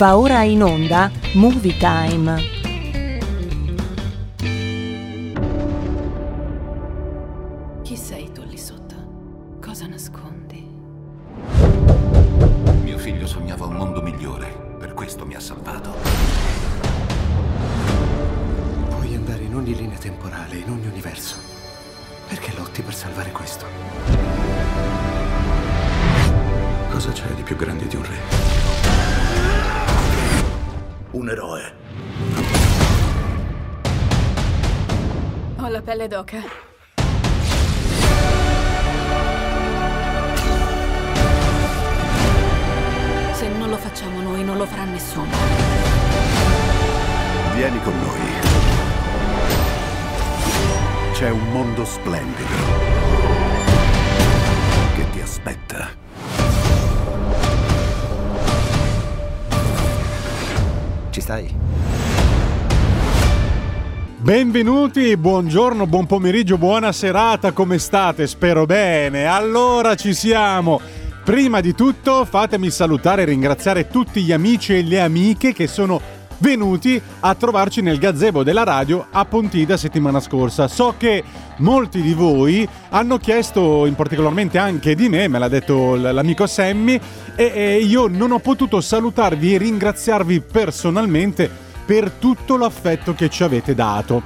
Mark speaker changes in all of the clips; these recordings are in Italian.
Speaker 1: Va ora in onda Movie Time.
Speaker 2: Chi sei tu lì sotto? Cosa nascondi?
Speaker 3: Mio figlio sognava un mondo migliore, per questo mi ha salvato.
Speaker 4: Puoi andare in ogni linea temporale, in ogni universo. Perché lotti per salvare questo?
Speaker 3: Cosa c'è di più grande di un re? Un eroe.
Speaker 2: Ho la pelle d'oca. Se non lo facciamo noi, non lo farà nessuno.
Speaker 3: Vieni con noi. C'è un mondo splendido che ti aspetta.
Speaker 4: Ci stai?
Speaker 5: Benvenuti, buongiorno, buon pomeriggio, buona serata, come state? Spero bene. Allora ci siamo. Prima di tutto fatemi salutare e ringraziare tutti gli amici e le amiche che sono venuti a trovarci nel gazebo della radio a Pontida settimana scorsa. So che molti di voi hanno chiesto, in particolarmente anche di me, me l'ha detto l'amico Sammy, e, e io non ho potuto salutarvi e ringraziarvi personalmente per tutto l'affetto che ci avete dato.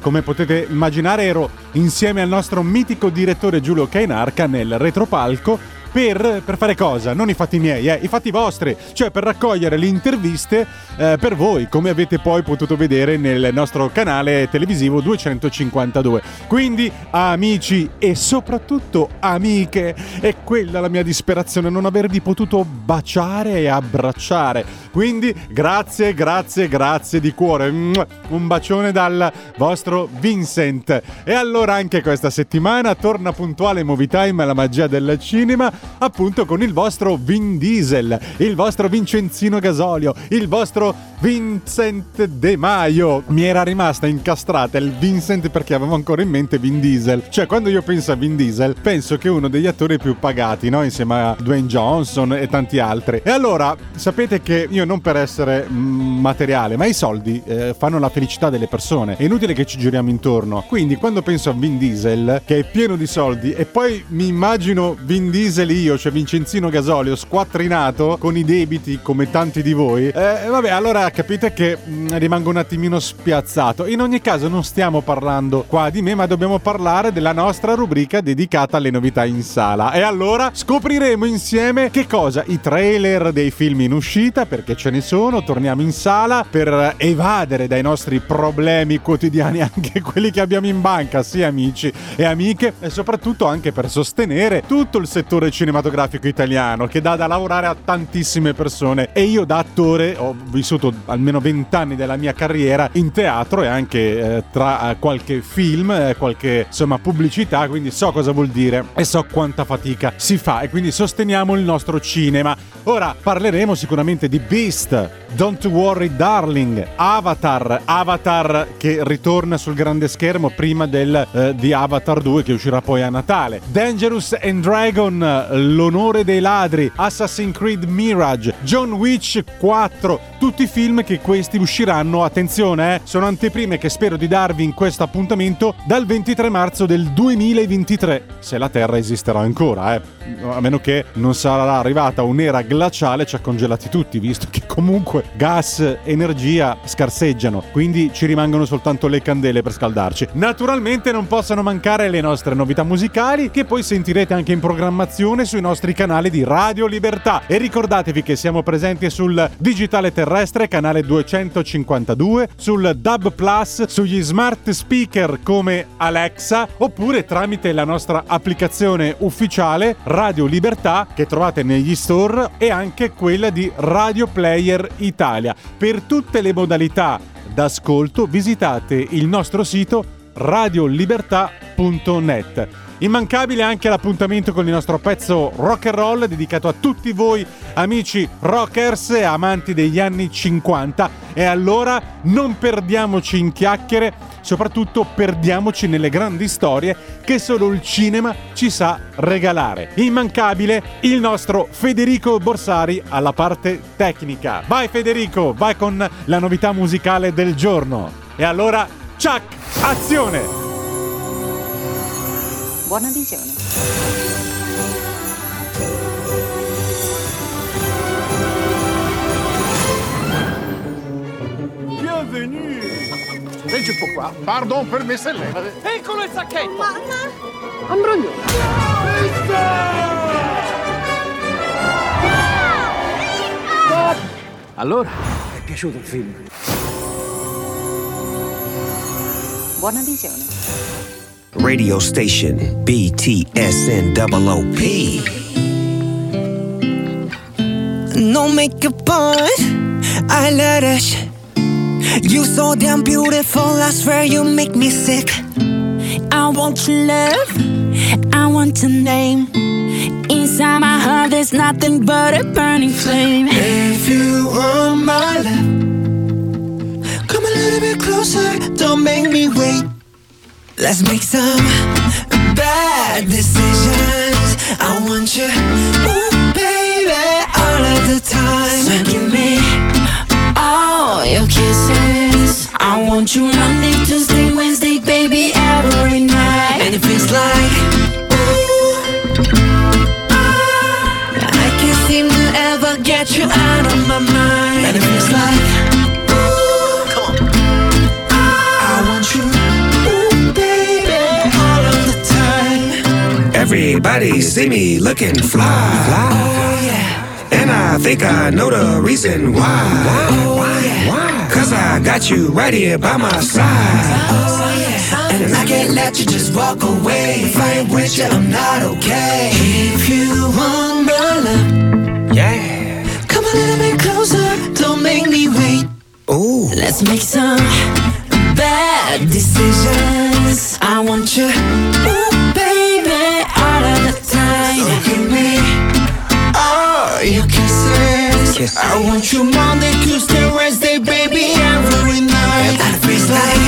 Speaker 5: Come potete immaginare ero insieme al nostro mitico direttore Giulio Cainarca nel retropalco per, per fare cosa? Non i fatti miei, eh, i fatti vostri, cioè per raccogliere le interviste eh, per voi, come avete poi potuto vedere nel nostro canale televisivo 252. Quindi amici e soprattutto amiche, è quella la mia disperazione, non avervi potuto baciare e abbracciare. Quindi grazie, grazie, grazie di cuore. Un bacione dal vostro Vincent. E allora anche questa settimana torna puntuale Movie Time alla magia del cinema, appunto con il vostro Vin Diesel, il vostro Vincenzino Gasolio, il vostro Vincent De Maio. Mi era rimasta incastrata il Vincent perché avevo ancora in mente Vin Diesel. Cioè, quando io penso a Vin Diesel, penso che è uno degli attori più pagati, no? Insieme a Dwayne Johnson e tanti altri. E allora, sapete che io non per essere mm, materiale, ma i soldi eh, fanno la felicità delle persone. È inutile che ci giriamo intorno. Quindi, quando penso a Vin Diesel, che è pieno di soldi, e poi mi immagino Vin Diesel io, cioè Vincenzino Gasolio, squattrinato con i debiti come tanti di voi, eh, vabbè, allora capite che mm, rimango un attimino spiazzato. In ogni caso, non stiamo parlando qua di me, ma dobbiamo parlare della nostra rubrica dedicata alle novità in sala. E allora scopriremo insieme che cosa? I trailer dei film in uscita, perché ce ne sono, torniamo in sala per evadere dai nostri problemi quotidiani, anche quelli che abbiamo in banca, sì amici e amiche, e soprattutto anche per sostenere tutto il settore cinematografico italiano, che dà da lavorare a tantissime persone. E io da attore ho vissuto almeno vent'anni della mia carriera in teatro e anche eh, tra eh, qualche film, eh, qualche insomma pubblicità, quindi so cosa vuol dire e so quanta fatica si fa e quindi sosteniamo il nostro cinema. Ora parleremo sicuramente di Beast, Don't Worry Darling, Avatar, Avatar che ritorna sul grande schermo prima del, eh, di Avatar 2 che uscirà poi a Natale, Dangerous and Dragon, L'onore dei ladri, Assassin's Creed Mirage, John Witch 4, tutti film che questi usciranno, attenzione, eh, sono anteprime che spero di darvi in questo appuntamento dal 23 marzo del 2023, se la Terra esisterà ancora, eh. A meno che non sarà arrivata un'era glaciale e ci ha congelati tutti, visto che comunque gas, energia scarseggiano, quindi ci rimangono soltanto le candele per scaldarci. Naturalmente non possono mancare le nostre novità musicali che poi sentirete anche in programmazione sui nostri canali di Radio Libertà e ricordatevi che siamo presenti sul digitale terrestre canale 252, sul DAB Plus, sugli smart speaker come Alexa oppure tramite la nostra applicazione ufficiale Radio Libertà che trovate negli store e anche quella di Radio Player Italia. Per tutte le modalità d'ascolto visitate il nostro sito radiolibertà.net. Immancabile anche l'appuntamento con il nostro pezzo rock and roll dedicato a tutti voi amici rockers e amanti degli anni 50 e allora non perdiamoci in chiacchiere, soprattutto perdiamoci nelle grandi storie che solo il cinema ci sa regalare. Immancabile il nostro Federico Borsari alla parte tecnica. Vai Federico, vai con la novità musicale del giorno. E allora, ciak, azione!
Speaker 1: Buona visione.
Speaker 6: Bienvenue Leggi pourquoi Pardon per mes sellette.
Speaker 7: Eccolo il sacchetto!
Speaker 6: Allora,
Speaker 4: È piaciuto il film?
Speaker 1: Buona visione.
Speaker 8: Radio station BTSN OOP. No makeup on, I love that shit. You so damn beautiful, I swear you make me sick. I want your love, I want your name. Inside my heart, there's nothing but a burning flame. If you want my love, come a little bit closer, don't make me wait. Let's make some bad decisions. I want you, ooh, baby, all of the time. So give me all your kisses. I want you Monday, Tuesday, Wednesday, baby, every night. And it feels like, ooh, I can't seem to ever get you out of my mind.
Speaker 9: Everybody see me looking fly.
Speaker 8: Oh yeah,
Speaker 9: And I think I know the reason why.
Speaker 8: Oh, why?
Speaker 9: Cause I got you right here by my side.
Speaker 8: Oh yeah, and I can't let you just walk away. If I ain't with you, I'm not okay. If you want my love,
Speaker 9: Yeah.
Speaker 8: come a little bit closer. Don't make me wait.
Speaker 9: Ooh.
Speaker 8: Let's make some bad decisions. I want you, I want you Monday, Tuesday, Wednesday, baby, every night. And it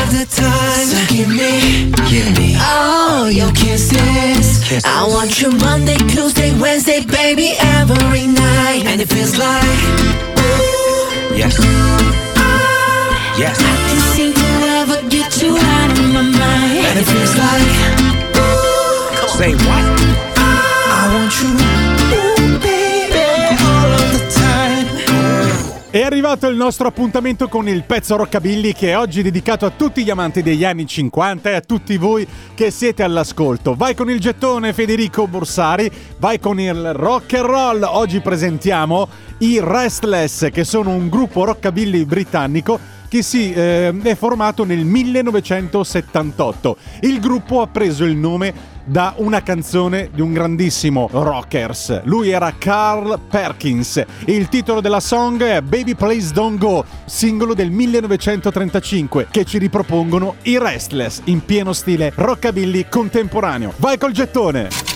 Speaker 8: of the time. So give me,
Speaker 9: Give me.
Speaker 8: all your kisses. I want you Monday, Tuesday, Wednesday, baby, every night. And it feels like, ooh,
Speaker 9: Yes. Yes.
Speaker 8: I can't seem to ever get you out of my mind. And it feels like, ooh,
Speaker 9: Say what?
Speaker 5: È arrivato il nostro appuntamento con il pezzo Rockabilly che è oggi dedicato a tutti gli amanti degli anni 50 e a tutti voi che siete all'ascolto. Vai con il gettone Federico Borsari, vai con il rock and roll. Oggi presentiamo i Restless che sono un gruppo rockabilly britannico che si eh, è formato nel 1978. Il gruppo ha preso il nome da una canzone di un grandissimo rockers. Lui era Carl Perkins. Il titolo della song è Baby Please Don't Go, singolo del 1935 che ci ripropongono i Restless in pieno stile rockabilly contemporaneo. Vai col gettone!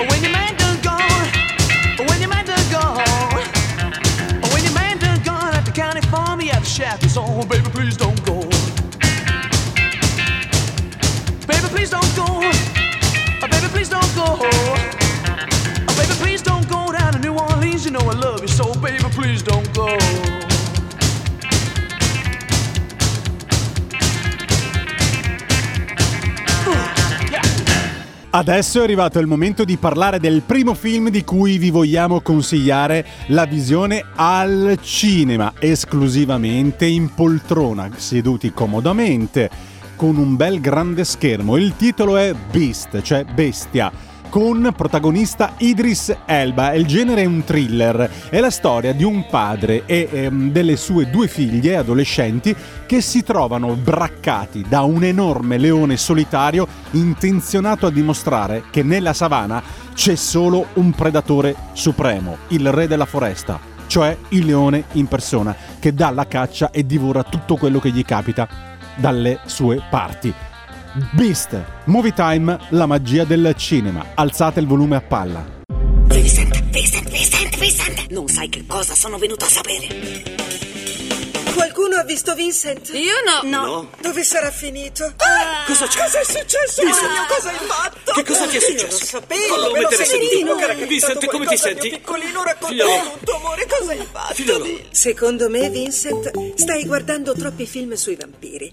Speaker 7: Oh, when
Speaker 5: Adesso è arrivato il momento di parlare del primo film di cui vi vogliamo consigliare la visione al cinema, esclusivamente in poltrona, seduti comodamente, con un bel grande schermo. Il titolo è Beast, cioè bestia con protagonista Idris Elba. Il genere è un thriller. È la storia di un padre e ehm, delle sue due figlie adolescenti che si trovano braccati da un enorme leone solitario intenzionato a dimostrare che nella savana c'è solo un predatore supremo, il re della foresta, cioè il leone in persona, che dà la caccia e divora tutto quello che gli capita dalle sue parti. Beast, Movie Time, la magia del cinema. Alzate il volume a palla.
Speaker 10: Vincent, Vincent, Vincent, Vincent! Non sai che cosa sono venuto a sapere.
Speaker 11: Qualcuno ha visto Vincent?
Speaker 10: Io no.
Speaker 11: No. Dove sarà finito?
Speaker 10: Ah!
Speaker 11: cosa c'è? Cosa è successo?
Speaker 10: Vincent.
Speaker 11: Mio, cosa hai fatto?
Speaker 10: Che cosa ti è
Speaker 11: Io
Speaker 10: successo?
Speaker 11: lo sapevo, me lo
Speaker 10: mettere
Speaker 11: sentivo
Speaker 10: seduto.
Speaker 11: che era
Speaker 10: Vincent, come ti senti?
Speaker 11: mio piccolino, racconta
Speaker 10: Figliolo.
Speaker 11: tutto, amore, cosa hai fatto?
Speaker 10: Figliolo.
Speaker 11: Secondo me, Vincent, stai guardando troppi film sui vampiri.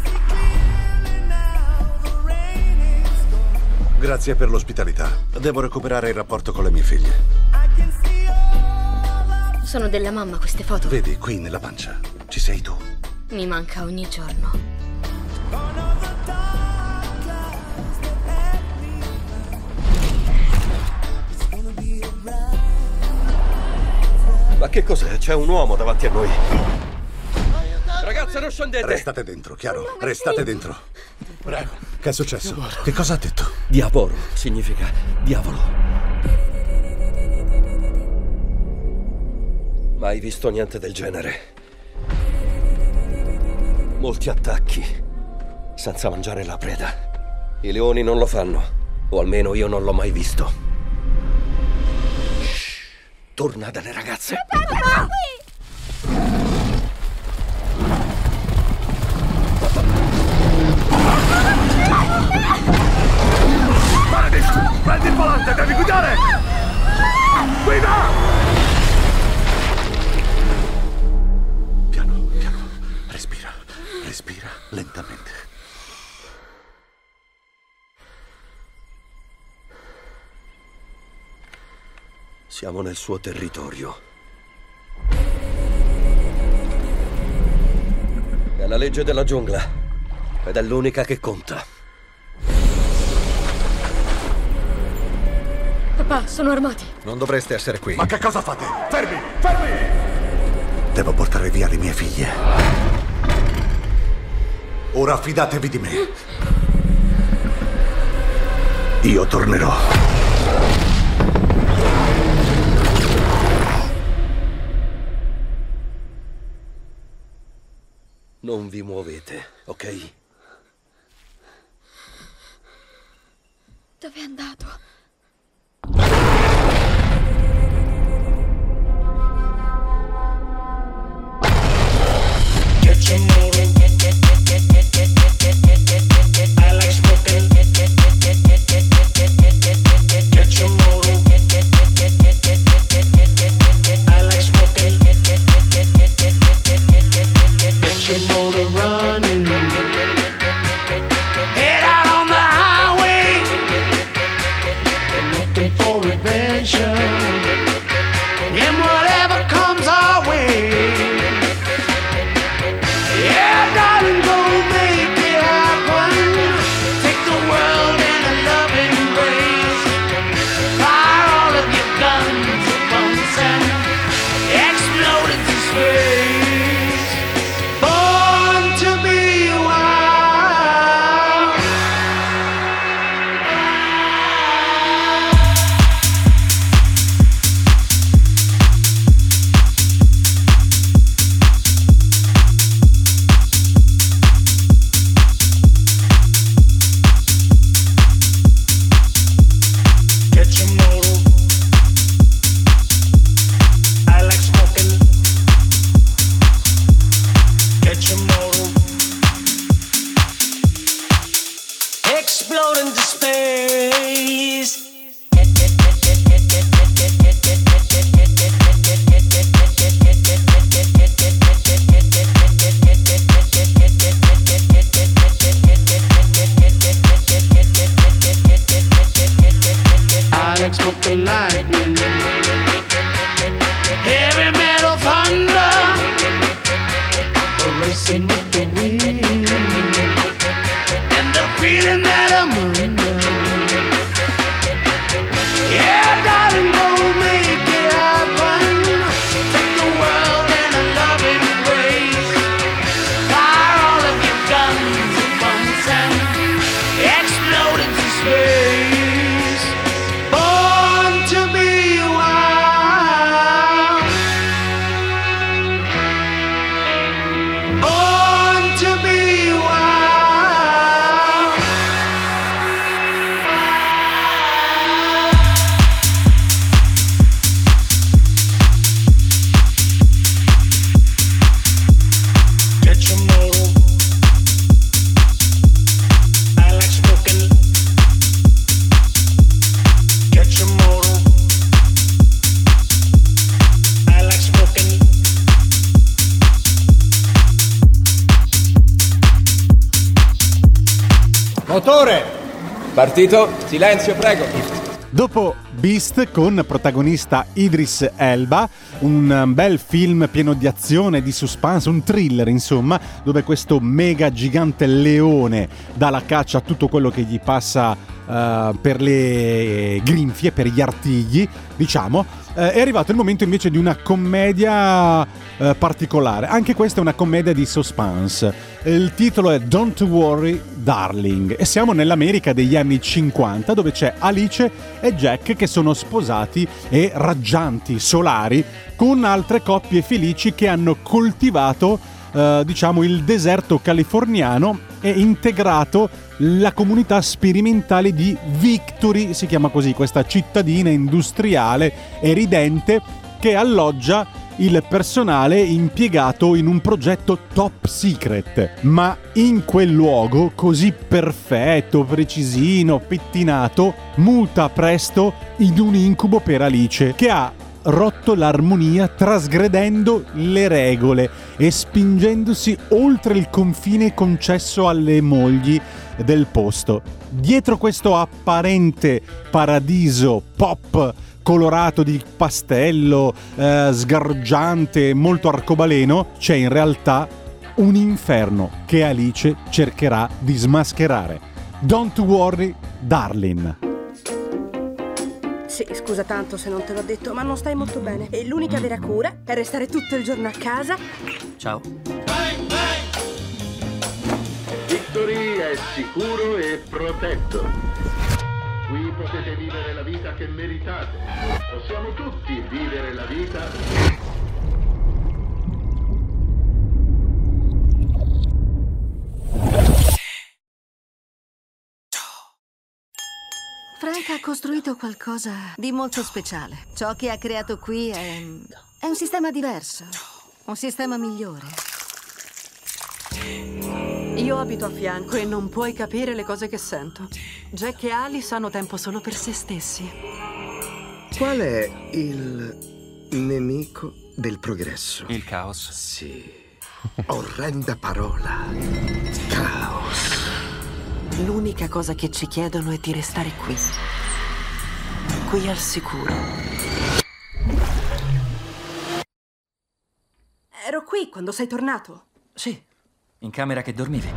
Speaker 4: Grazie per l'ospitalità. Devo recuperare il rapporto con le mie figlie.
Speaker 12: Sono della mamma queste foto.
Speaker 4: Vedi, qui nella pancia. Ci sei tu.
Speaker 12: Mi manca ogni giorno.
Speaker 13: Ma che cos'è? C'è un uomo davanti a noi. Ragazze, non scendete!
Speaker 4: Restate dentro, chiaro? Restate dentro. Prego. Che è successo? Che cosa ha detto?
Speaker 13: Diavolo significa diavolo. Mai visto niente del genere. Molti attacchi senza mangiare la preda. I leoni non lo fanno, o almeno io non l'ho mai visto. Shh. Torna dalle ragazze.
Speaker 6: Meredith, prendi il volante, devi guidare! Guida!
Speaker 4: Piano, piano. Respira. Respira lentamente.
Speaker 13: Siamo nel suo territorio. È la legge della giungla. Ed è l'unica che conta.
Speaker 12: Papà, sono armati.
Speaker 4: Non dovreste essere qui.
Speaker 6: Ma che cosa fate? Fermi, fermi!
Speaker 4: Devo portare via le mie figlie. Ora fidatevi di me. Io tornerò.
Speaker 13: Non vi muovete, ok?
Speaker 12: Dove è andato?
Speaker 14: watching.
Speaker 15: Motore! Partito, silenzio prego.
Speaker 5: Dopo Beast con protagonista Idris Elba, un um, bel film pieno di azione, di suspense, un thriller insomma, dove questo mega gigante leone dà la caccia a tutto quello che gli passa eh, per le grinfie, per gli artigli, diciamo. Eh, è arrivato il momento invece di una commedia eh, particolare. Anche questa è una commedia di suspense. Il titolo è Don't Worry Darling e siamo nell'America degli anni 50 dove c'è Alice e Jack che sono sposati e raggianti, solari, con altre coppie felici che hanno coltivato eh, diciamo il deserto californiano e integrato la comunità sperimentale di Victory, si chiama così, questa cittadina industriale e ridente che alloggia il personale impiegato in un progetto top secret, ma in quel luogo così perfetto, precisino, pettinato, muta presto in un incubo per Alice che ha rotto l'armonia trasgredendo le regole e spingendosi oltre il confine concesso alle mogli del posto. Dietro questo apparente paradiso pop colorato di pastello, eh, sgargiante, molto arcobaleno, c'è in realtà un inferno che Alice cercherà di smascherare. Don't worry, darling.
Speaker 16: Sì, scusa tanto se non te l'ho detto, ma non stai molto bene. E l'unica vera cura è restare tutto il giorno a casa.
Speaker 15: Ciao.
Speaker 6: Victory è sicuro e protetto. Qui potete vivere la vita che meritate. Possiamo tutti vivere la vita
Speaker 17: Frank ha costruito qualcosa di molto speciale. Ciò che ha creato qui è, è un sistema diverso, un sistema migliore.
Speaker 18: Io abito a fianco e non puoi capire le cose che sento. Jack e Alice hanno tempo solo per se stessi.
Speaker 19: Qual è il nemico del progresso?
Speaker 15: Il caos.
Speaker 19: Sì. Orrenda parola. Caos.
Speaker 18: L'unica cosa che ci chiedono è di restare qui. Qui al sicuro.
Speaker 16: Ero qui quando sei tornato.
Speaker 15: Sì, in camera che dormivi.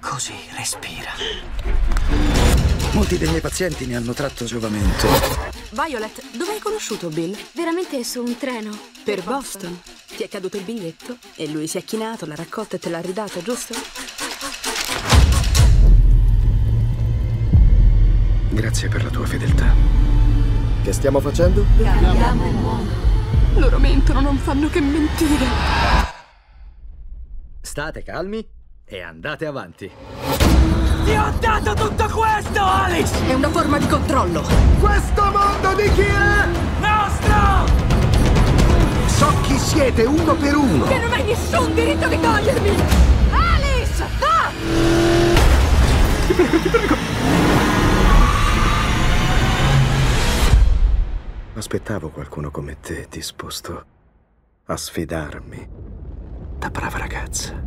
Speaker 20: Così, respira. Molti dei miei pazienti ne hanno tratto giovamento.
Speaker 16: Violet, dove hai conosciuto Bill?
Speaker 12: Veramente su un treno.
Speaker 16: Per Boston. Ti è caduto il biglietto e lui si è chinato, l'ha raccolto e te l'ha ridato, giusto?
Speaker 19: Grazie per la tua fedeltà. Che stiamo facendo?
Speaker 16: Cambiamo il mondo. Loro mentono, non fanno che mentire.
Speaker 20: State calmi e andate avanti.
Speaker 14: Ti ho dato tutto questo, Alice!
Speaker 16: È una forma di controllo.
Speaker 19: Questo mondo di chi è?
Speaker 14: Nostro!
Speaker 19: So chi siete uno per uno.
Speaker 16: Che non hai nessun diritto di togliermi! Alice! Ah!
Speaker 19: Aspettavo qualcuno come te disposto a sfidarmi da brava ragazza.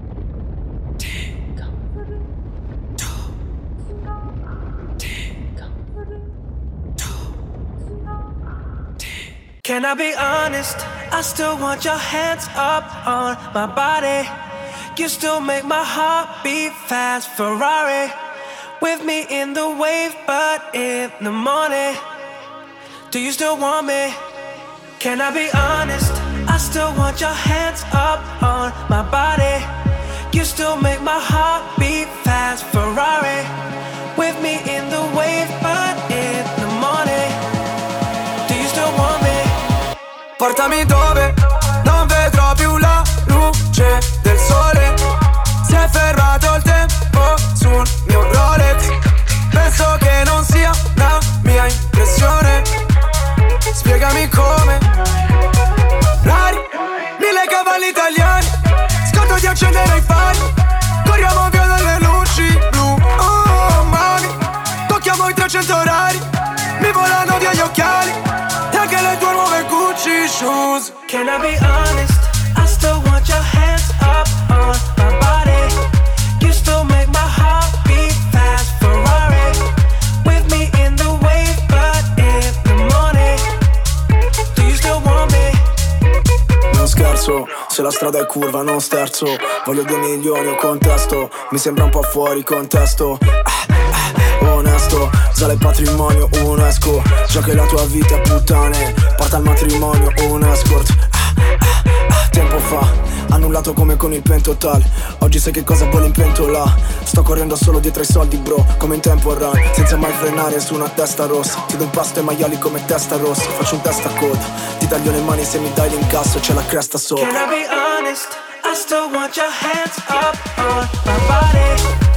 Speaker 7: Can I be honest? I still want your hands up on my body. You still make my heart beat fast. Ferrari with me in the wave, but in the morning. Do you still want me? Can I be honest? I still want your hands up on my body. You still make my heart beat fast. Ferrari with me in the wave, but in the morning. Do you still want me?
Speaker 21: Portami dove non vedrò più la luce del sole. Si è fermato il tempo sul mio Rolex. Penso che non sia una mia impressione. Spiegami come. Rari, mille cavalli italiani. Scotto di accendere i fari. Corriamo via dalle luci blu. Oh, mami. Tocchiamo i 300 orari. Mi volano via gli occhiali. E anche le tue nuove Gucci shoes.
Speaker 7: Can I be
Speaker 21: se la strada è curva non sterzo. Voglio due milioni o contesto. Mi sembra un po' fuori contesto. Ah, ah, Onesto, sale il patrimonio UNESCO. Già che la tua vita puttane. Porta al matrimonio un escort ah, ah, Tempo fa Annullato come con il pentotal Oggi sai che cosa vuole in pentola Sto correndo solo dietro ai soldi bro Come in tempo run Senza mai frenare su una testa rossa. Ti do un pasto ai maiali come testa rossa. Faccio un testa a coda Ti taglio le mani se mi dai l'incasso C'è la cresta sopra.
Speaker 7: Can I be honest? I still want your hands up on my body.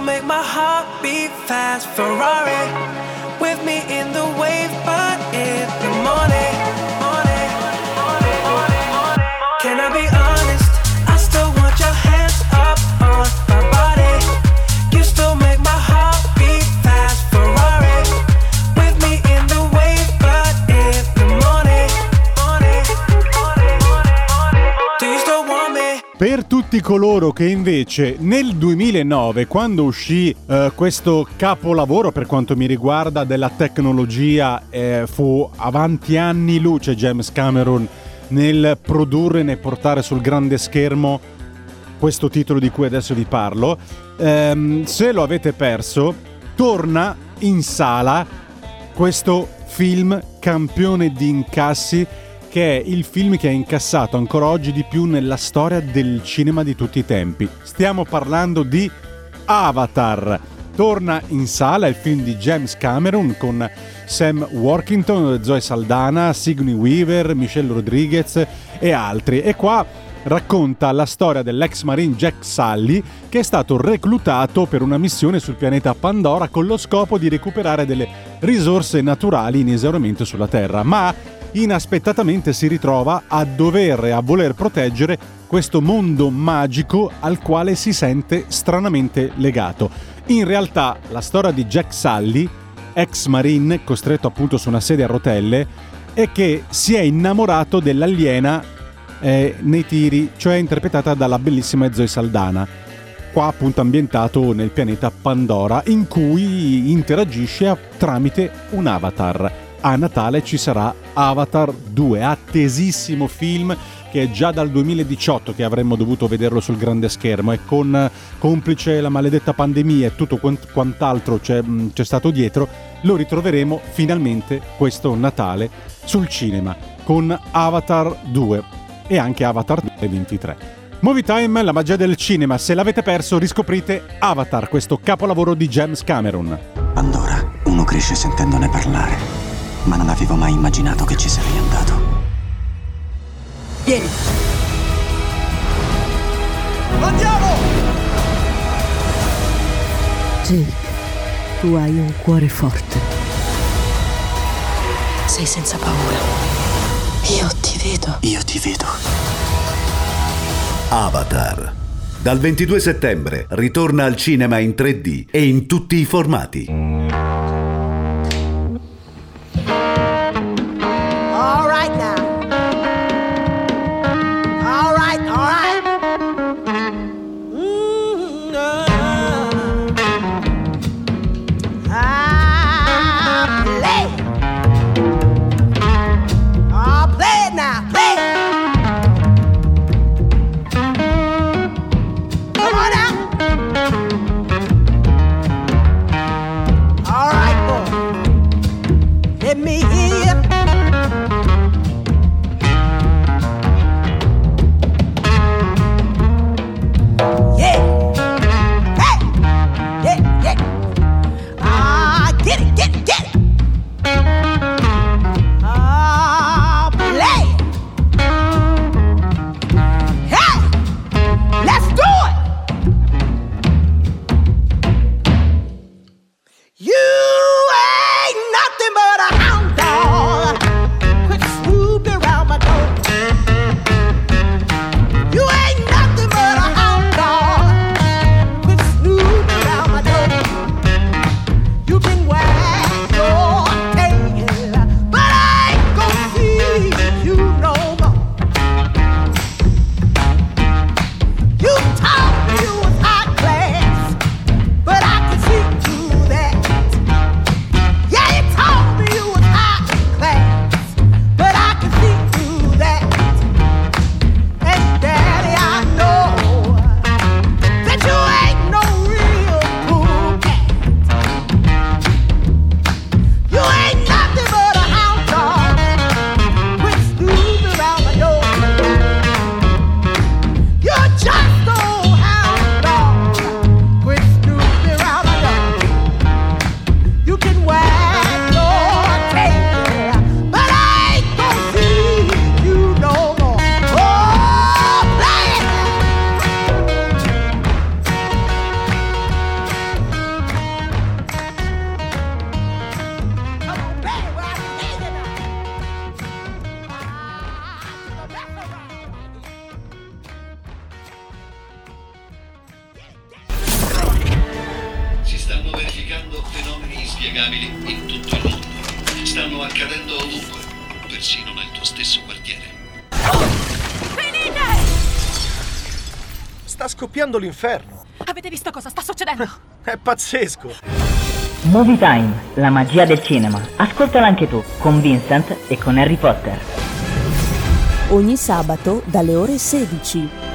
Speaker 7: Make my heart beat fast. Ferrari with me in the wave, but in the morning. morning, morning, morning, morning. Can I be
Speaker 5: coloro che invece nel 2009, quando uscì eh, questo capolavoro per quanto mi riguarda della tecnologia, eh, fu avanti anni luce James Cameron nel produrre e nel portare sul grande schermo questo titolo di cui adesso vi parlo. Ehm, se lo avete perso, torna in sala questo film campione di incassi che è il film che ha incassato ancora oggi di più nella storia del cinema di tutti i tempi. Stiamo parlando di Avatar. Torna in sala il film di James Cameron con Sam Workington, Zoe Saldana, Sigourney Weaver, Michelle Rodriguez e altri. E qua racconta la storia dell'ex marine Jack Sully che è stato reclutato per una missione sul pianeta Pandora con lo scopo di recuperare delle risorse naturali in esaurimento sulla Terra, ma inaspettatamente si ritrova a dover e a voler proteggere questo mondo magico al quale si sente stranamente legato. In realtà la storia di Jack Sully, ex marine costretto appunto su una sedia a rotelle, è che si è innamorato dell'aliena eh, nei tiri, cioè interpretata dalla bellissima Zoe Saldana. Qua appunto ambientato nel pianeta Pandora, in cui interagisce tramite un avatar. A Natale ci sarà Avatar 2, attesissimo film che è già dal 2018 che avremmo dovuto vederlo sul grande schermo e con eh, complice la maledetta pandemia e tutto quant- quant'altro c'è, mh, c'è stato dietro, lo ritroveremo finalmente questo Natale sul cinema con Avatar 2 e anche Avatar 2023. Movie Time, la magia del cinema, se l'avete perso riscoprite Avatar, questo capolavoro di James Cameron.
Speaker 22: Pandora, uno cresce sentendone parlare, ma non avevo mai immaginato che ci sarei andato.
Speaker 7: Vieni.
Speaker 21: Andiamo!
Speaker 23: Jake, tu hai un cuore forte.
Speaker 10: Sei senza paura. Io ti vedo.
Speaker 22: Io ti vedo.
Speaker 24: Avatar. Dal 22 settembre ritorna al cinema in 3D e in tutti i formati.
Speaker 4: Scoppiando l'inferno.
Speaker 25: Avete visto cosa sta succedendo?
Speaker 4: È pazzesco.
Speaker 26: Movie Time, la magia del cinema. Ascoltala anche tu, con Vincent e con Harry Potter.
Speaker 27: Ogni sabato dalle ore 16.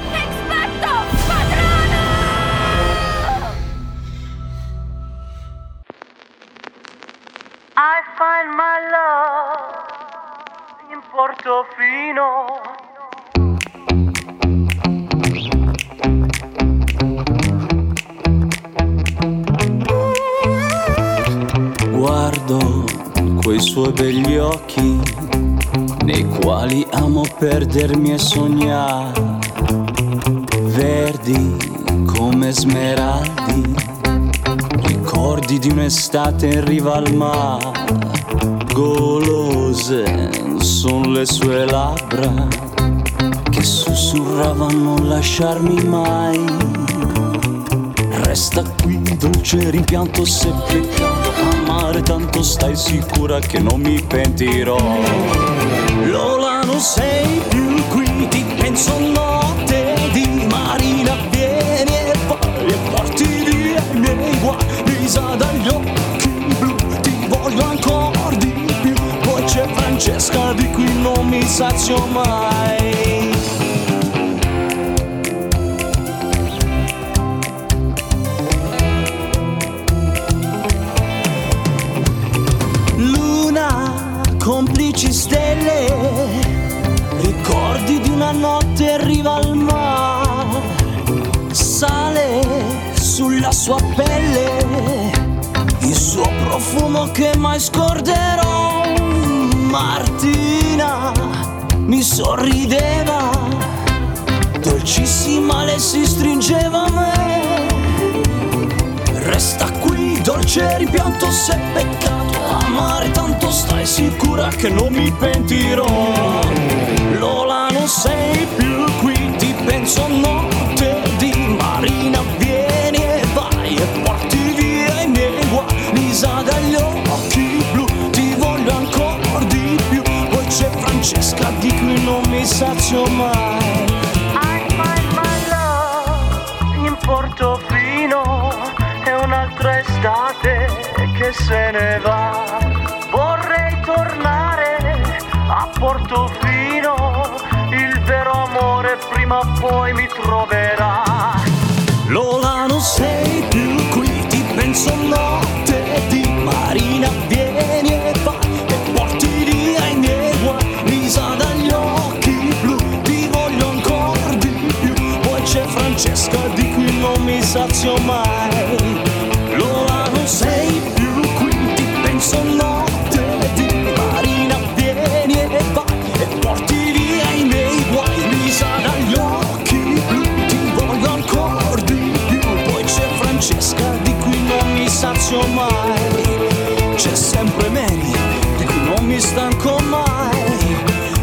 Speaker 28: Verdi come smeraldi, ricordi di un'estate in riva al mare, golose sono le sue labbra che sussurravano non lasciarmi mai. Resta qui, dolce rimpianto se peccato amare tanto stai sicura che non mi pentirò. Lola non sei più qui, ti penso notte di cui non mi sazio mai. Luna, complici stelle, ricordi di una notte in riva al mare, sale sulla sua pelle, il suo profumo che mai scorderò. Martina mi sorrideva, dolcissima le si stringeva a me. Resta qui, dolce rimpianto se peccato, amare tanto stai sicura che non mi pentirò. Lola non sei più qui, ti penso notte cui non mi sazio mai.
Speaker 29: I find my love in Portofino è un'altra estate che se ne va. Vorrei tornare a Portofino, il vero amore prima o poi mi troverà.
Speaker 28: Lola non sei più qui, ti penso notte sazio mai. Lola non sei più qui, ti penso notte di Marina, vieni e vai e porti via i miei guai. Lisa dagli occhi blu, ti voglio ancora di più. Poi c'è Francesca di cui non mi sazio mai. C'è sempre Mary di cui non mi stanco mai.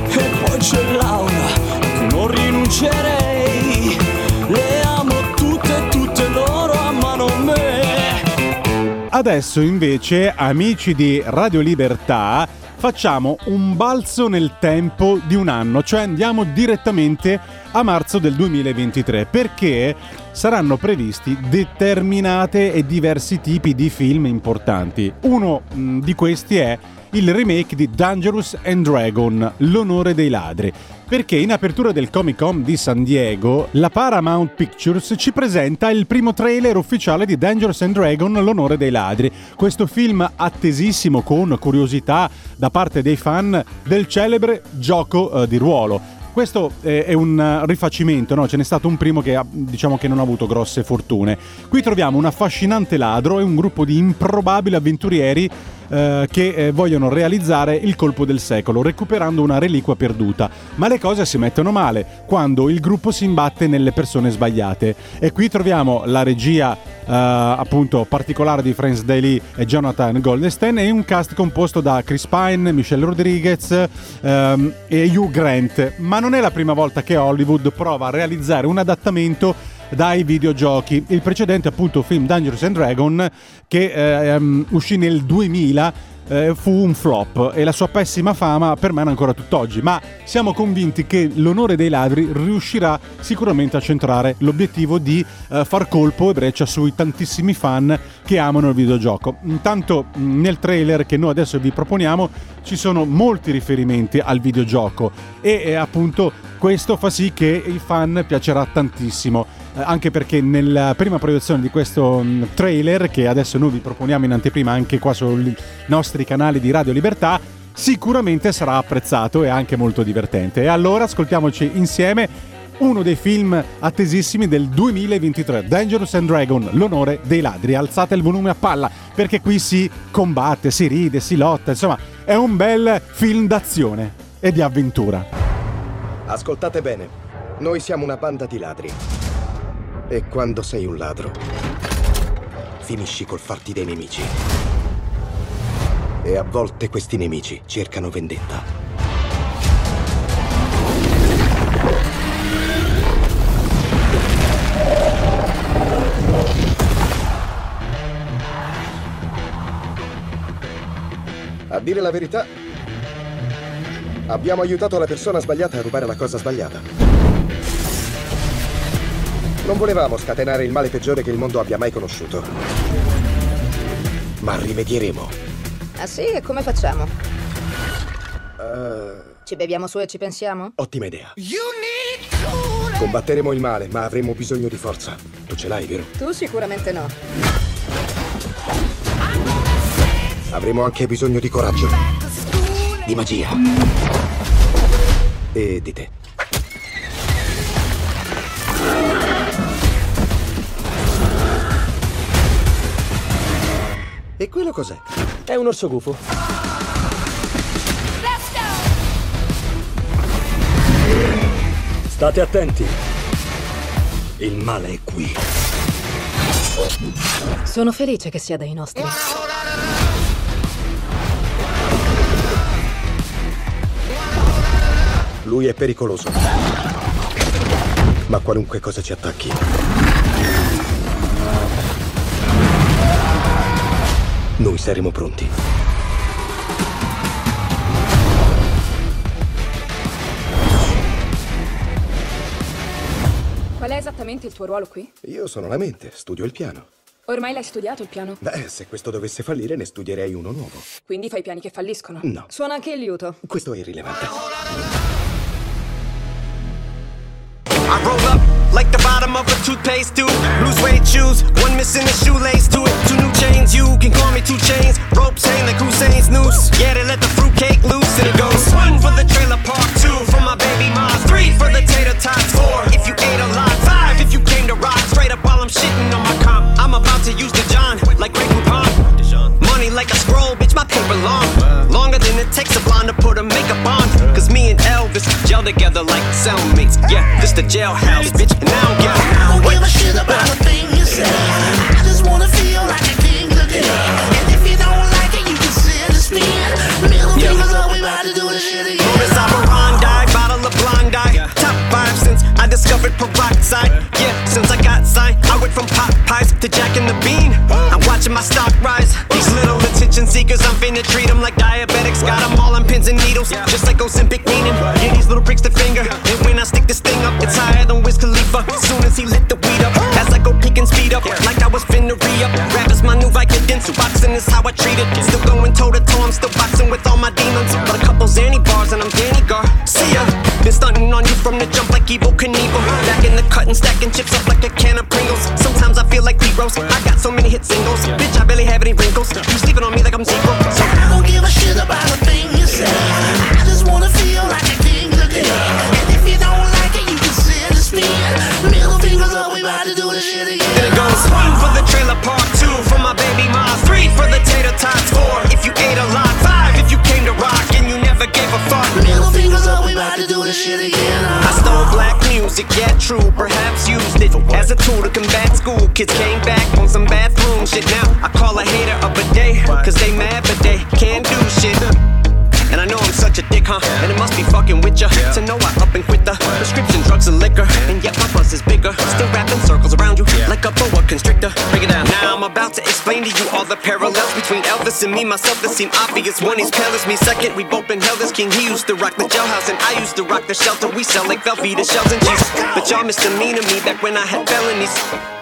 Speaker 28: E poi c'è Laura a cui non rinuncerei.
Speaker 5: Adesso invece, amici di Radio Libertà, facciamo un balzo nel tempo di un anno, cioè andiamo direttamente a marzo del 2023, perché saranno previsti determinate e diversi tipi di film importanti. Uno di questi è il remake di Dangerous and Dragon, L'onore dei ladri. Perché in apertura del Comic Con di San Diego, la Paramount Pictures ci presenta il primo trailer ufficiale di Dangerous and Dragon, L'onore dei ladri. Questo film attesissimo con curiosità da parte dei fan del celebre gioco eh, di ruolo. Questo eh, è un rifacimento, no? ce n'è stato un primo che diciamo che non ha avuto grosse fortune. Qui troviamo un affascinante ladro e un gruppo di improbabili avventurieri eh, che eh, vogliono realizzare il colpo del secolo, recuperando una reliquia perduta. Ma le cose si mettono male quando il gruppo si imbatte nelle persone sbagliate. E qui troviamo la regia eh, appunto particolare di Franz Daly e Jonathan Goldstein e un cast composto da Chris Pine, Michelle Rodriguez ehm, e Hugh Grant. Ma non è la prima volta che Hollywood prova a realizzare un adattamento dai videogiochi. Il precedente, appunto, film Dangerous and Dragon, che eh, ehm, uscì nel 2000. eh, fu un flop e la sua pessima fama permane ancora tutt'oggi, ma siamo convinti che l'onore dei ladri riuscirà sicuramente a centrare l'obiettivo di eh, far colpo e breccia sui tantissimi fan che amano il videogioco. Intanto mh, nel trailer che noi adesso vi proponiamo ci sono molti riferimenti al videogioco e eh, appunto questo fa sì che i fan piacerà tantissimo. Eh, anche perché nella prima proiezione di questo mh, trailer, che adesso noi vi proponiamo in anteprima anche qua sui nostri canali di Radio Libertà, sicuramente sarà apprezzato e anche molto divertente. E allora ascoltiamoci insieme uno dei film attesissimi del 2023, Dangerous and Dragon, l'onore dei ladri. Alzate il volume a palla, perché qui si combatte, si ride, si lotta, insomma, è un bel film d'azione e di avventura.
Speaker 19: Ascoltate bene, noi siamo una banda di ladri. E quando sei un ladro, finisci col farti dei nemici. E a volte questi nemici cercano vendetta. A dire la verità, abbiamo aiutato la persona sbagliata a rubare la cosa sbagliata. Non volevamo scatenare il male peggiore che il mondo abbia mai conosciuto. Ma rimedieremo.
Speaker 30: Ah sì? E come facciamo?
Speaker 19: Eh,
Speaker 30: Ci beviamo su e ci pensiamo?
Speaker 19: ottima idea. Combatteremo il male, ma avremo bisogno di forza. Tu ce l'hai, vero?
Speaker 30: Tu sicuramente no.
Speaker 19: Avremo anche bisogno di coraggio. Di magia. E di te. E quello cos'è?
Speaker 31: È un orso gufo.
Speaker 20: State attenti. Il male è qui.
Speaker 18: Sono felice che sia dei nostri.
Speaker 19: Lui è pericoloso. Ma qualunque cosa ci attacchi, noi saremo pronti.
Speaker 32: Qual è esattamente il tuo ruolo qui?
Speaker 19: Io sono la mente, studio il piano.
Speaker 32: Ormai l'hai studiato il piano?
Speaker 19: Beh, se questo dovesse fallire, ne studierei uno nuovo.
Speaker 32: Quindi fai piani che falliscono?
Speaker 19: No.
Speaker 32: Suona anche il liuto.
Speaker 19: Questo è irrilevante.
Speaker 33: I roll up like the bottom of a toothpaste tube. Blue suede shoes, one missing a shoelace to it. Two new chains, you can call me two chains. Ropes hang like Hussein's noose. Yeah, they let the fruitcake loose and it goes one for the trailer park, two for my baby mom, three for the tater tots, four if you ate a lot, five if you came to rock straight up while I'm shitting on my comp. I'm about to use the John like Greg Poupon. Money like a scroll, bitch, my paper long. Longer than it takes a blonde to put a makeup on. Cause me and Elvis gel together like cellmates. Yeah, this the jailhouse,
Speaker 23: just
Speaker 33: Kids came fucking with ya to know I up and quit the prescription drugs and liquor. And yet my buzz is bigger. Still wrapping circles around you like a boa constrictor. Break it down. Now I'm about to explain to you all the parallels between Elvis and me, myself that seem obvious. One, he's pale as me. Second, we both been held as king. He used to rock the jailhouse and I used to rock the shelter. We sell like Velveeta shells and cheese. But y'all misdemeanor me back when I had felonies.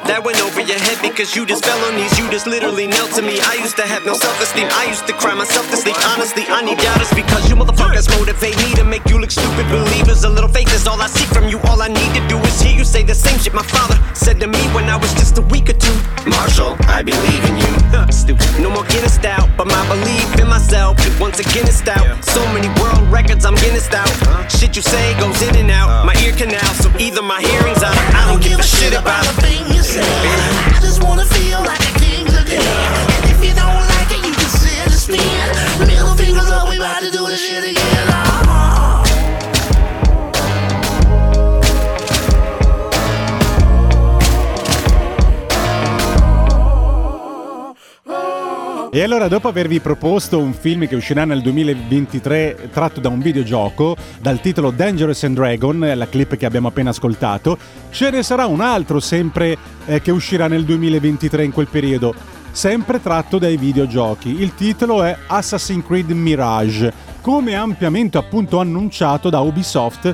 Speaker 33: That went over your head because you just fell on these. You just literally knelt to me. I used to have no self esteem. I used to cry myself to sleep. Honestly, I need doubters because you motherfuckers motivate me to make you look stupid. Believers, a little faith is all I see from you. All I need to do is hear you say the same shit my father said to me when I was just a week or two. Marshall, I believe in you. Stupid. No more Guinness out, but my belief in myself is once again is out. So many world records, I'm Guinness out. Shit you say goes in and out. Uh. My ear canal, so either my hearing's out. or I don't give a shit about
Speaker 23: a thing you say. I just wanna feel like a king today. And if you don't like it, you can sit and spin. Middle fingers up, we about to do this shit again.
Speaker 5: E allora, dopo avervi proposto un film che uscirà nel 2023 tratto da un videogioco dal titolo Dangerous and Dragon, la clip che abbiamo appena ascoltato, ce ne sarà un altro sempre eh, che uscirà nel 2023 in quel periodo, sempre tratto dai videogiochi. Il titolo è Assassin's Creed Mirage, come ampiamente appunto annunciato da Ubisoft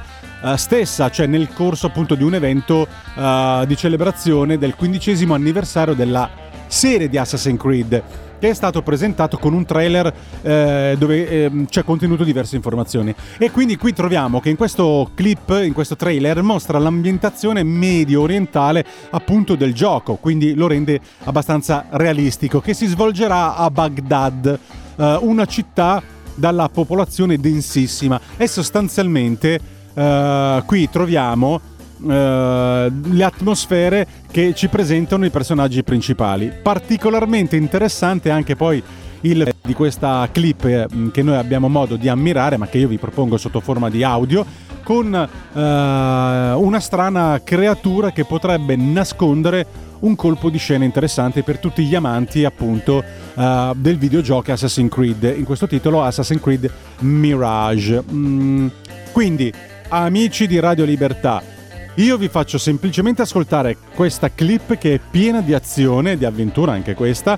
Speaker 5: eh, stessa, cioè nel corso appunto di un evento eh, di celebrazione del quindicesimo anniversario della serie di Assassin's Creed che è stato presentato con un trailer eh, dove ehm, c'è contenuto diverse informazioni. E quindi qui troviamo che in questo clip, in questo trailer, mostra l'ambientazione medio orientale appunto del gioco, quindi lo rende abbastanza realistico, che si svolgerà a Baghdad, eh, una città dalla popolazione densissima e sostanzialmente eh, qui troviamo eh, le atmosfere che ci presentano i personaggi principali. Particolarmente interessante anche poi il di questa clip eh, che noi abbiamo modo di ammirare, ma che io vi propongo sotto forma di audio, con eh, una strana creatura che potrebbe nascondere un colpo di scena interessante per tutti gli amanti appunto eh, del videogioco Assassin's Creed, in questo titolo Assassin's Creed Mirage. Mm, quindi amici di Radio Libertà. Io vi faccio semplicemente ascoltare questa clip che è piena di azione, di avventura anche questa,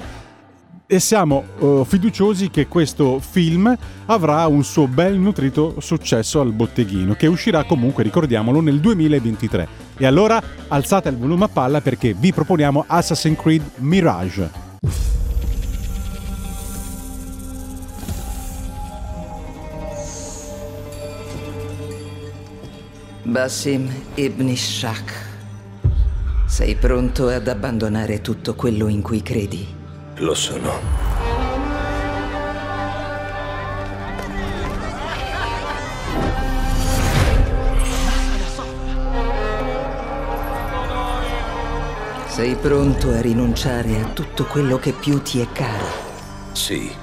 Speaker 5: e siamo eh, fiduciosi che questo film avrà un suo bel nutrito successo al botteghino, che uscirà comunque, ricordiamolo, nel 2023. E allora alzate il volume a palla perché vi proponiamo Assassin's Creed Mirage.
Speaker 34: Basim ibn Shak, sei pronto ad abbandonare tutto quello in cui credi?
Speaker 31: Lo sono.
Speaker 34: Sei pronto a rinunciare a tutto quello che più ti è caro?
Speaker 31: Sì.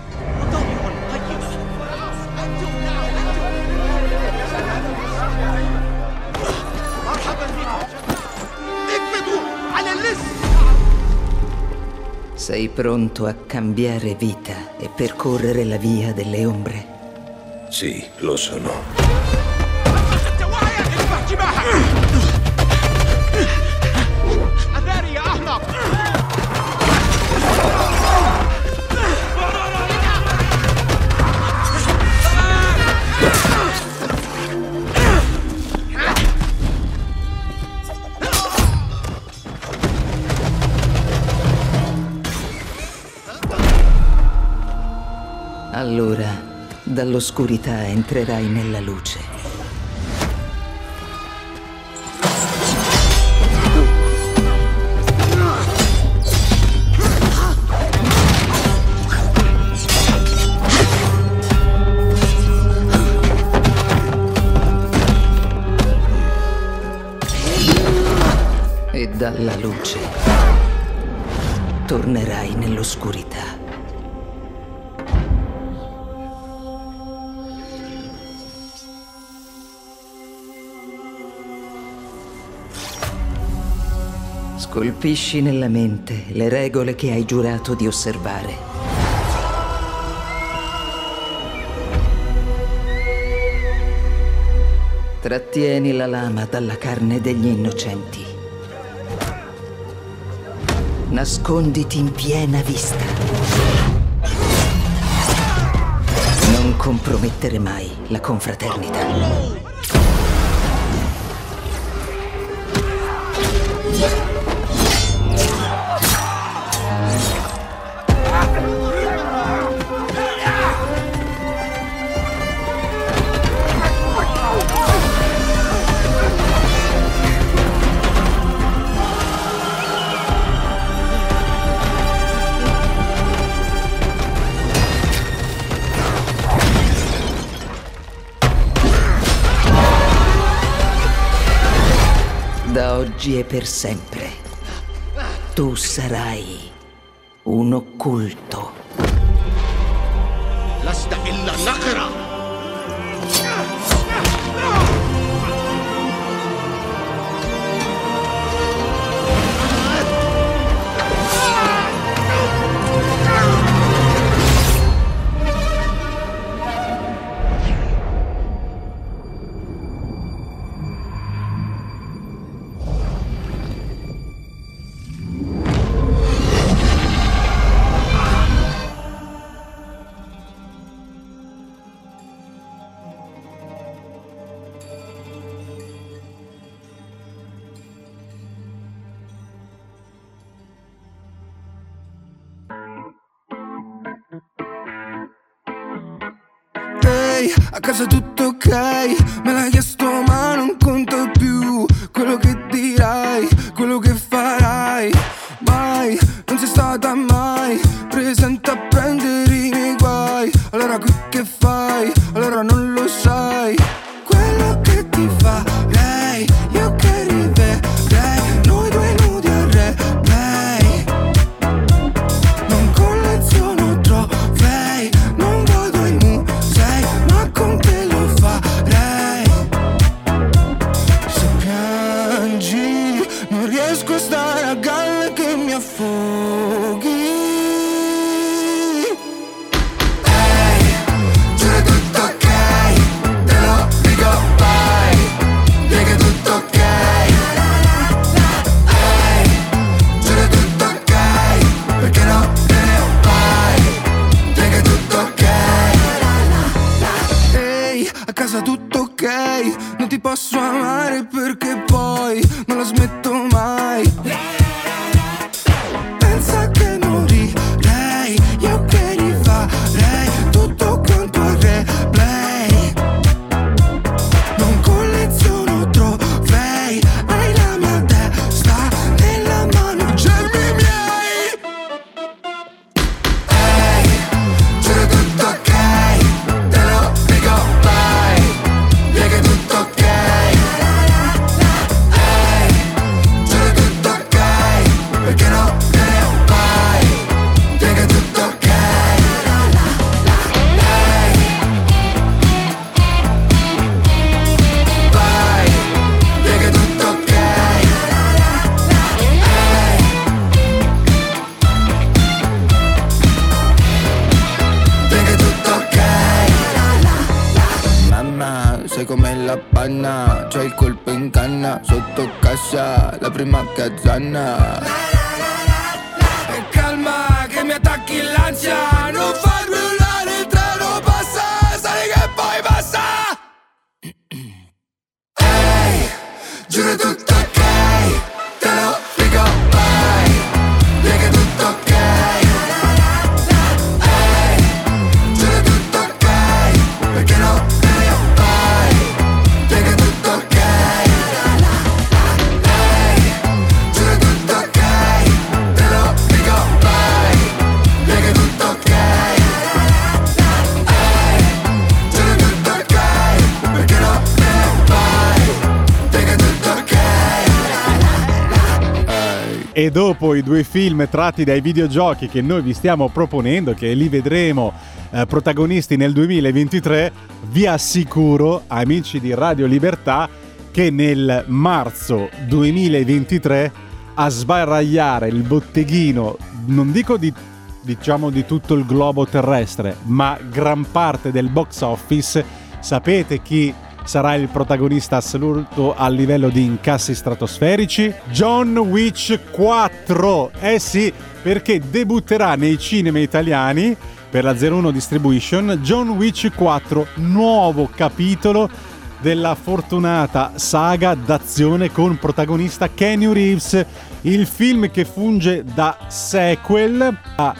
Speaker 34: Sei pronto a cambiare vita e percorrere la via delle ombre?
Speaker 31: Sì, lo sono.
Speaker 34: Dall'oscurità entrerai nella luce. E dalla luce tornerai nell'oscurità. Scolpisci nella mente le regole che hai giurato di osservare. Trattieni la lama dalla carne degli innocenti. Nasconditi in piena vista. Non compromettere mai la confraternita. oggi e per sempre, tu sarai un occulto.
Speaker 35: لست إلا نقرة
Speaker 36: Ehi, a casa
Speaker 5: Dopo i due film tratti dai videogiochi che noi vi stiamo proponendo, che li vedremo eh, protagonisti nel 2023, vi assicuro, amici di Radio Libertà, che nel marzo 2023 a sbaragliare il botteghino, non dico di diciamo di tutto il globo terrestre, ma gran parte del box office, sapete chi sarà il protagonista assoluto a livello di incassi stratosferici? John Witch 4. Eh sì, perché debutterà nei cinema italiani per la 01 Distribution John Witch 4, nuovo capitolo della fortunata saga d'azione con protagonista Kenny Reeves, il film che funge da sequel a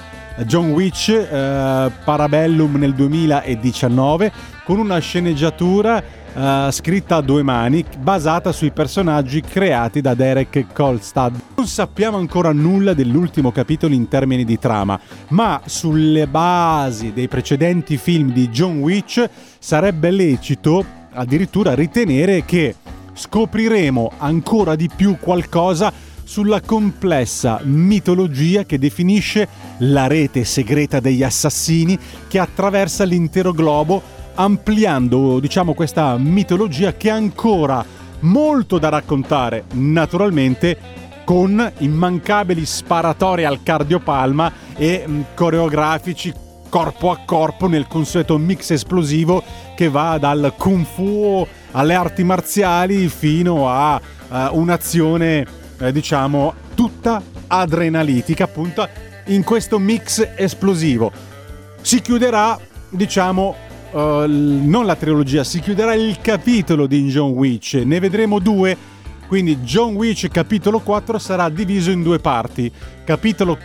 Speaker 5: John Witch eh, Parabellum nel 2019 con una sceneggiatura eh, scritta a due mani basata sui personaggi creati da Derek Kolstad. Non sappiamo ancora nulla dell'ultimo capitolo in termini di trama, ma sulle basi dei precedenti film di John Witch sarebbe lecito addirittura ritenere che scopriremo ancora di più qualcosa sulla complessa mitologia che definisce la rete segreta degli assassini che attraversa l'intero globo, ampliando, diciamo, questa mitologia che ha ancora molto da raccontare, naturalmente con immancabili sparatori al cardiopalma e mh, coreografici corpo a corpo nel consueto mix esplosivo che va dal kung fu alle arti marziali fino a eh, un'azione eh, diciamo tutta adrenalitica appunto in questo mix esplosivo. Si chiuderà diciamo l- non la trilogia si chiuderà il capitolo di John Witch ne vedremo due. Quindi John Witch capitolo 4 sarà diviso in due parti. Capitolo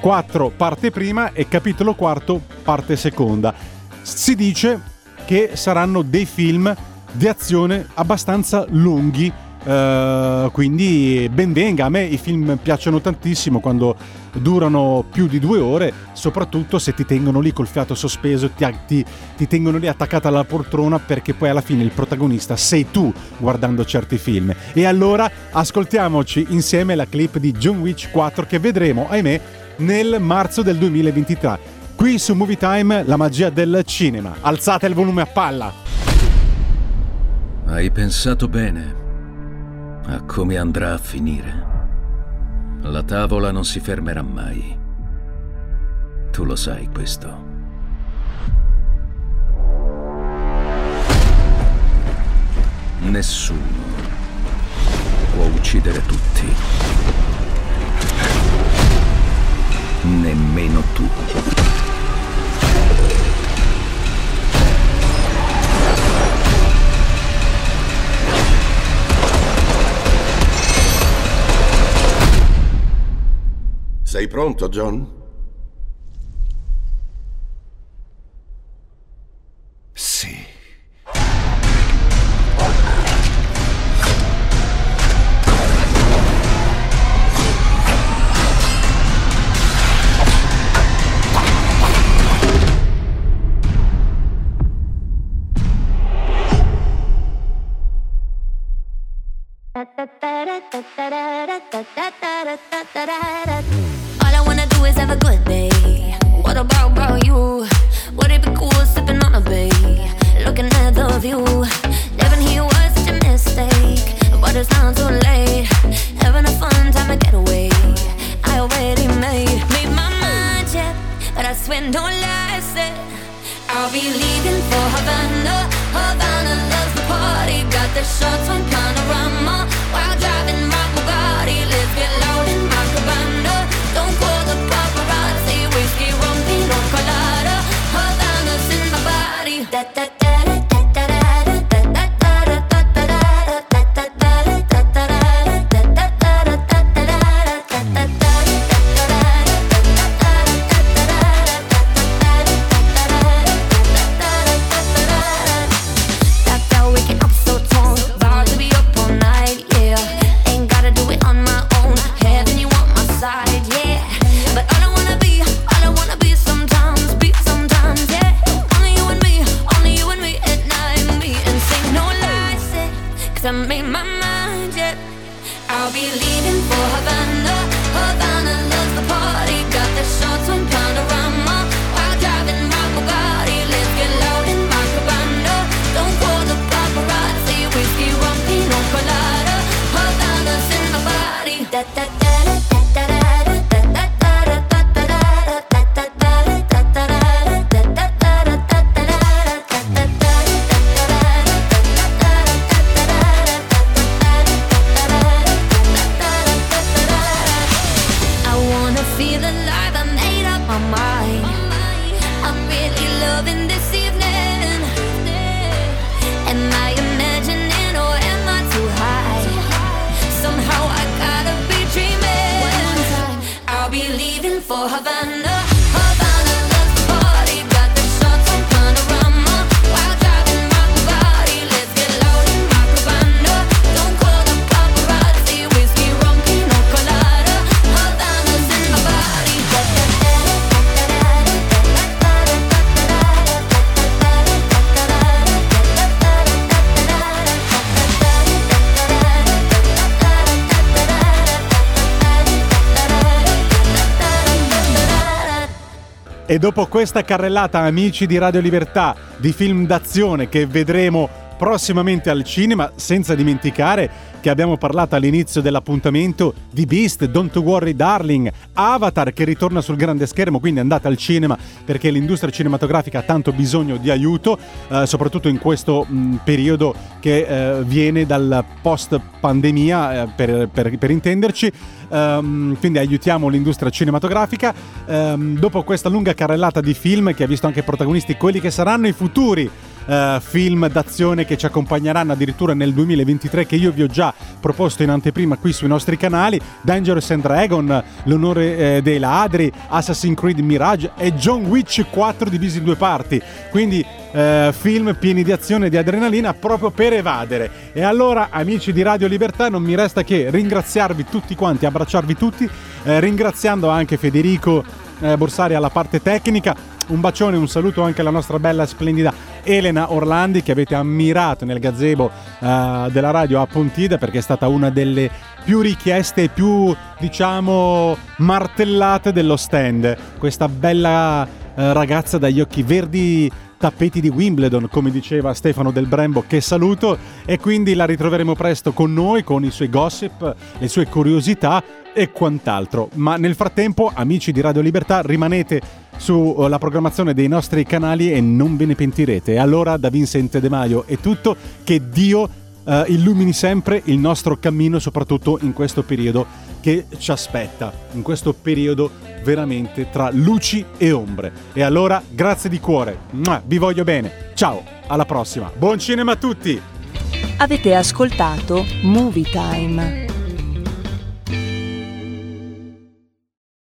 Speaker 5: 4 parte prima e capitolo quarto parte seconda. Si dice che saranno dei film di azione abbastanza lunghi, eh, quindi ben venga, a me i film piacciono tantissimo quando durano più di due ore, soprattutto se ti tengono lì col fiato sospeso, ti, ti- ti tengono lì attaccata alla poltrona perché poi alla fine il protagonista sei tu guardando certi film. E allora ascoltiamoci insieme la clip di John Witch 4 che vedremo, ahimè, nel marzo del 2023. Qui su Movie Time la magia del cinema. Alzate il volume a palla.
Speaker 37: Hai pensato bene a come andrà a finire. La tavola non si fermerà mai. Tu lo sai questo. Nessuno può uccidere tutti. Nemmeno tu.
Speaker 35: Sei pronto, John?
Speaker 5: E dopo questa carrellata, amici di Radio Libertà, di film d'azione che vedremo prossimamente al cinema, senza dimenticare che abbiamo parlato all'inizio dell'appuntamento di Beast, Don't Worry Darling, Avatar che ritorna sul grande schermo, quindi andate al cinema perché l'industria cinematografica ha tanto bisogno di aiuto, eh, soprattutto in questo mh, periodo che eh, viene dal post pandemia, eh, per, per- per intenderci. Ehm, quindi aiutiamo l'industria cinematografica. Ehm, dopo questa lunga carrellata di film che ha visto anche protagonisti quelli che saranno i futuri eh, film d'azione che ci accompagneranno addirittura nel 2023 che io vi ho già proposto in anteprima qui sui nostri canali. Dangerous and Dragon, L'onore eh, dei ladri, Assassin's Creed Mirage e John Wick 4 divisi in due parti. Quindi eh, film pieni di azione e di adrenalina proprio per evadere. E allora amici di Radio Libertà non mi resta che ringraziarvi tutti quanti abbracciarvi tutti eh, ringraziando anche Federico eh, Borsari alla parte tecnica un bacione, un saluto anche alla nostra bella e splendida Elena Orlandi che avete ammirato nel gazebo eh, della radio a Pontida perché è stata una delle più richieste e più diciamo martellate dello stand. Questa bella eh, ragazza dagli occhi verdi tappeti di Wimbledon, come diceva Stefano Del Brembo, che saluto, e quindi la ritroveremo presto con noi, con i suoi gossip, le sue curiosità e quant'altro. Ma nel frattempo, amici di Radio Libertà, rimanete sulla programmazione dei nostri canali e non ve ne pentirete. Allora, da Vincent De Maio è tutto, che Dio eh, illumini sempre il nostro cammino, soprattutto in questo periodo che ci aspetta, in questo periodo veramente tra luci e ombre. E allora, grazie di cuore, vi voglio bene, ciao, alla prossima, buon cinema a tutti!
Speaker 27: Avete ascoltato Movie Time.